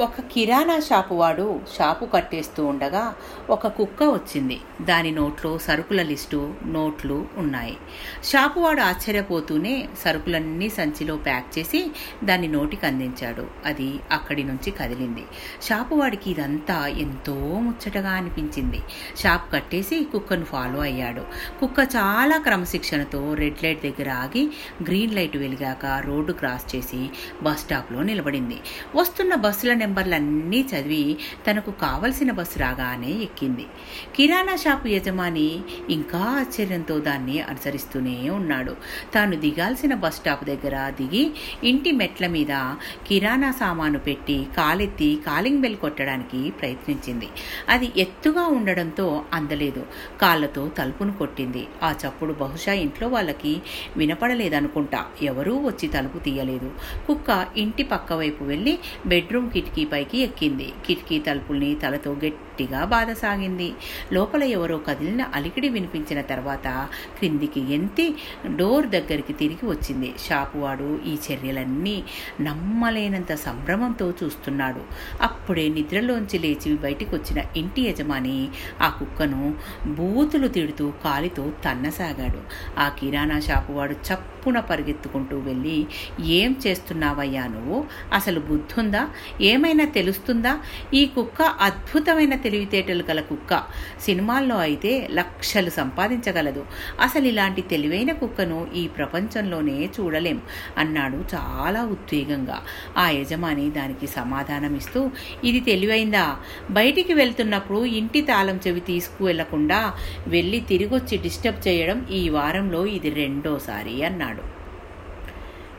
ఒక కిరాణా షాపు వాడు షాపు కట్టేస్తూ ఉండగా ఒక కుక్క వచ్చింది. దాని నోట్లో సరుకుల లిస్టు నోట్లు ఉన్నాయి. షాపు వాడు ఆశ్చర్యపోతూనే సరుకులన్నీ సంచిలో ప్యాక్ చేసి దాని నోటికి అందించాడు. అది అక్కడి నుంచి కదిలింది. షాపు వాడికి ఇదంతా ఎంతో ముచ్చటగా అనిపించింది. షాప్ కట్టేసి కుక్కను ఫాలో అయ్యాడు. కుక్క చాలా క్రమశిక్షణతో రెడ్ లైట్ దగ్గర ఆగి గ్రీన్ లైట్ వెలిగాక రోడ్డు క్రాస్ చేసి బస్ స్టాప్లో నిలబడింది. వస్తున్న బస్సుల నెంబర్లన్నీ చదివి తనకు కావలసిన బస్సు రాగానే ఎక్కింది. కిరాణా షాపు యజమాని ఇంకా ఆశ్చర్యంతో దాన్ని అనుసరిస్తూనే ఉన్నాడు. తాను దిగాల్సిన బస్ స్టాప్ దగ్గర దిగి ఇంటి మెట్ల మీద కిరాణా సామాను పెట్టి కాలెత్తి కాలింగ్ బెల్ కొట్టడానికి ప్రయత్నించింది. అది ఎత్తుగా ఉండడంతో అందలేదు. కాళ్ళతో తలుపును కొట్టింది. ఆ చప్పుడు బహుశా ఇంట్లో వాళ్ళకి వినపడలేదనుకుంటా. ఎవరూ వచ్చి తలుపు తీయలేదు. కుక్క ఇంటి పక్క వైపు వెళ్ళి బెడ్రూమ్ కిటికీ పైకి ఎక్కింది. కిటికీ తలుపుల్ని తలతో గట్టిగా బాధసాగింది. లోపల ఎవరో కదిలిన అలికిడి వినిపించిన తర్వాత క్రిందికి ఎంతి డోర్ దగ్గరికి తిరిగి వచ్చింది. షాపువాడు ఈ చర్యలన్నీ నమ్మలేనంత సంభ్రమంతో చూస్తున్నాడు. అప్పుడే నిద్రలోంచి లేచి బయటికి వచ్చిన ఇంటి యజమాని ఆ కుక్కను బూతులు తిడుతూ కాలితో తన్నసాగాడు. ఆ కిరాణా షాపువాడు చప్పున పరిగెత్తుకుంటూ వెళ్ళి ఏం చేస్తున్నావయ్యా నువ్వు? అసలు బుద్ధుందా? ఏమైనా తెలుస్తుందా? ఈ కుక్క అద్భుతమైన తెలివితేటలు గల కుక్క. సినిమాల్లో అయితే లక్షలు సంపాదించగలదు. అసలు ఇలాంటి తెలివైన కుక్కను ఈ ప్రపంచంలోనే చూడలేం అన్నాడు చాలా ఉద్వేగంగా. ఆ యజమాని దానికి సమాధానమిస్తూ ఇది తెలివైందా? బయటికి వెళ్తున్నప్పుడు ఇంటి తాళం చెవి తీసుకువెళ్ళకుండా వెళ్ళి తిరిగొచ్చి డిస్టర్బ్ చేయడం ఈ వారంలో ఇది రెండోసారి అన్నాడు.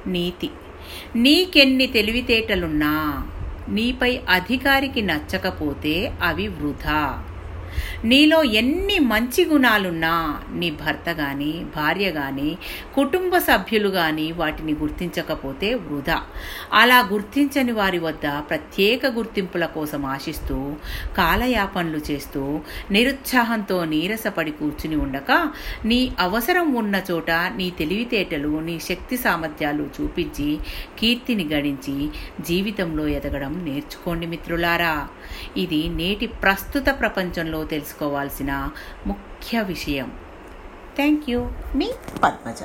నీతి. నీకెన్ని తెలివితేటలున్నా నీపై అధికారికి నచ్చకపోతే అవి వృధా. నీలో ఎన్ని మంచి గుణాలున్నా నీ భర్త కానీ భార్య కానీ కుటుంబ సభ్యులు కానీ వాటిని గుర్తించకపోతే వృధా. అలా గుర్తించని వారి వద్ద ప్రత్యేక గుర్తింపుల కోసం ఆశిస్తూ కాలయాపనలు చేస్తూ నిరుత్సాహంతో నీరసపడి కూర్చుని ఉండక నీ అవసరం ఉన్న చోట నీ తెలివితేటలు నీ శక్తి సామర్థ్యాలు చూపించి కీర్తిని గడించి జీవితంలో ఎదగడం నేర్చుకోండి మిత్రులారా. ఇది నేటి ప్రస్తుత ప్రపంచంలో తెలుసుకోవాల్సిన ముఖ్య విషయం. థ్యాంక్ యూ మీ పద్మజ.